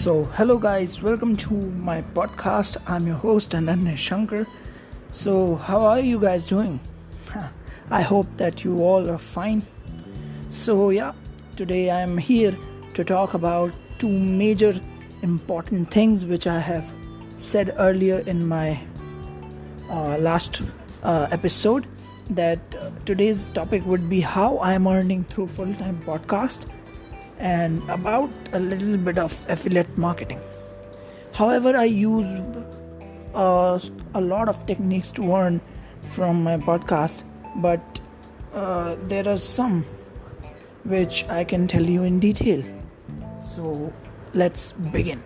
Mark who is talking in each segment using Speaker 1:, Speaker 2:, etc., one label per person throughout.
Speaker 1: So, hello guys, welcome to my podcast. I'm your host Ananya Shankar. So, how are you guys doing? I hope that you all are fine. So, yeah, today I'm here to talk about two major important things which I have said earlier in my uh, last uh, episode. That uh, today's topic would be how I'm earning through full time podcast and about a little bit of affiliate marketing. However, I use uh, a lot of techniques to earn from my podcast, but uh, there are some which I can tell you in detail. So let's begin.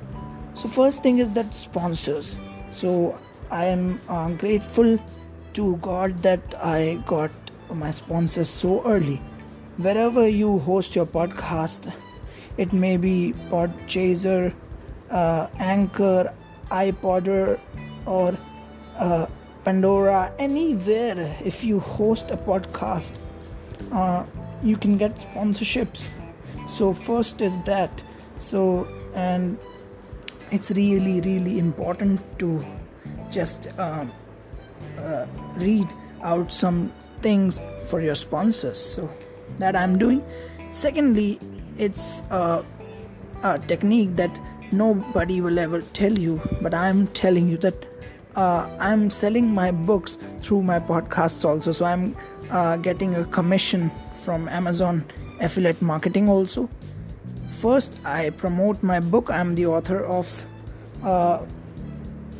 Speaker 1: So, first thing is that sponsors. So, I am uh, grateful to God that I got my sponsors so early. Wherever you host your podcast, it may be Podchaser, uh, Anchor, iPodder, or uh, Pandora, anywhere. If you host a podcast, uh, you can get sponsorships. So first is that. So and it's really really important to just um, uh, read out some things for your sponsors. So that I'm doing. Secondly, it's a, a technique that nobody will ever tell you, but I'm telling you that uh, I'm selling my books through my podcasts also. So I'm uh, getting a commission from Amazon affiliate marketing also. First, I promote my book. I'm the author of uh,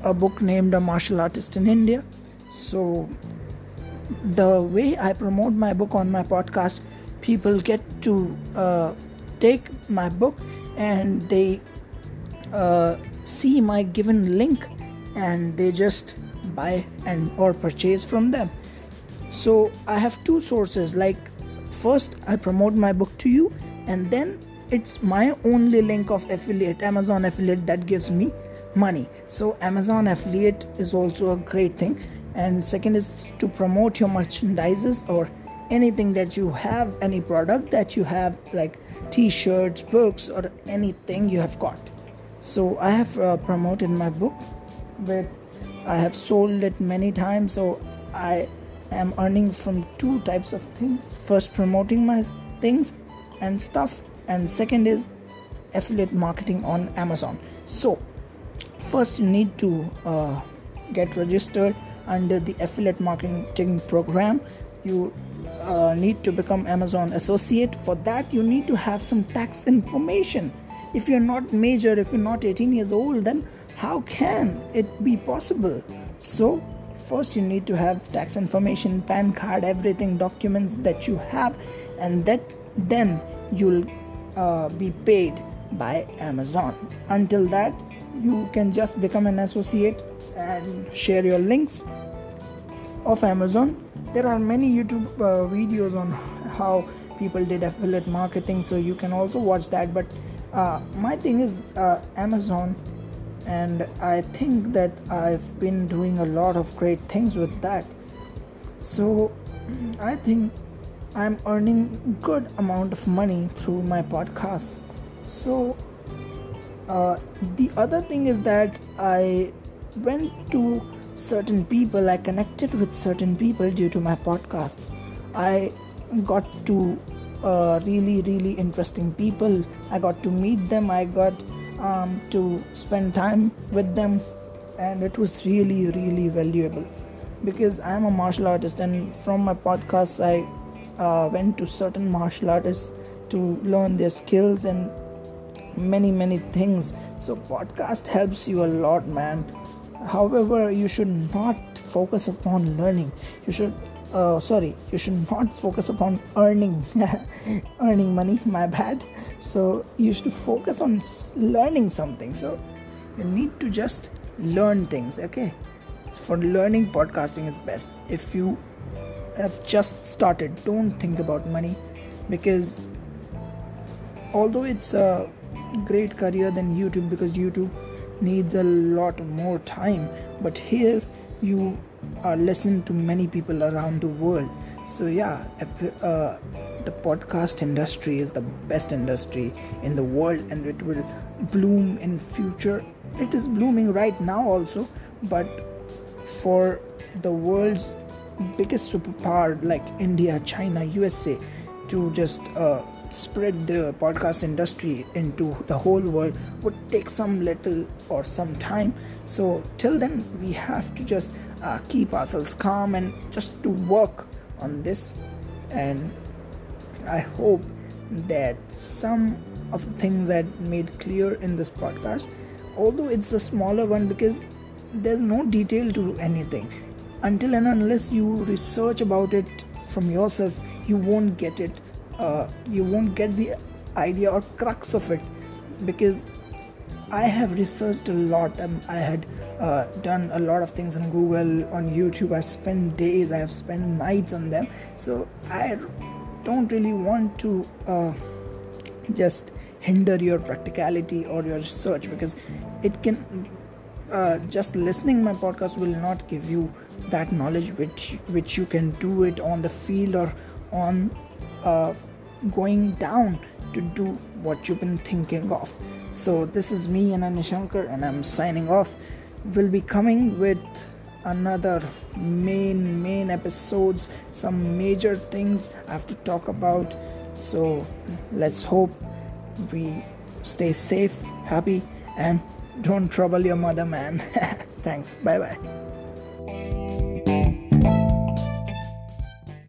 Speaker 1: a book named A Martial Artist in India. So, the way I promote my book on my podcast, people get to uh, take my book and they uh, see my given link and they just buy and or purchase from them. So i have two sources. Like first i promote my book to you and then it's my only link of affiliate amazon affiliate that gives me money. So amazon affiliate is also a great thing. And second is to promote your merchandises or anything that you have any product that you have like t-shirts books or anything you have got. So i have uh, promoted my book with i have sold it many times so i am earning from two types of things. First promoting my things and stuff and second is affiliate marketing on amazon. So first you need to uh, get registered under the affiliate marketing program. You uh, need to become Amazon associate. For that, you need to have some tax information. If you're not major, if you're not 18 years old, then how can it be possible? So, first you need to have tax information, PAN card, everything, documents that you have, and that then you'll uh, be paid by Amazon. Until that, you can just become an associate and share your links of Amazon there are many youtube uh, videos on how people did affiliate marketing so you can also watch that but uh, my thing is uh, amazon and i think that i've been doing a lot of great things with that. So i think i'm earning good amount of money through my podcasts. So uh, the other thing is that i went to certain people i connected with certain people due to my podcasts. I got to uh, really really interesting people. I got to meet them. I got um, to spend time with them. And it was really really valuable. Because i'm a martial artist and from my podcasts i uh, went to certain martial artists to learn their skills and many many things. So podcast helps you a lot man however you should not focus upon learning. You should uh, sorry you should not focus upon earning earning money my bad. So you should focus on learning something. So you need to just learn things okay? For learning podcasting is best. If you have just started don't think about money because although it's a great career than youtube because youtube needs a lot more time. But here you are listening to many people around the world. So yeah uh, the podcast industry is the best industry in the world and it will bloom in future. It is blooming right now also but for the world's biggest superpower like india china usa to just uh, spread the podcast industry into the whole world would take some little or some time. So till then we have to just uh, keep ourselves calm and just to work on this. And i hope that some of the things i made clear in this podcast although it's a smaller one because there's no detail to anything. Until and unless you research about it from yourself you won't get it uh, you won't get the idea or crux of it because I have researched a lot. Um, I had uh, done a lot of things on Google, on YouTube. I've spent days, I have spent nights on them. So I don't really want to uh, just hinder your practicality or your research because it can. Uh, just listening my podcast will not give you that knowledge which which you can do it on the field or on uh, going down to do what you've been thinking of. So, this is me, Ananya Shankar, and I'm signing off. We'll be coming with another main main episodes some major things i have to talk about so let's hope we stay safe happy and don't trouble your mother man thanks bye bye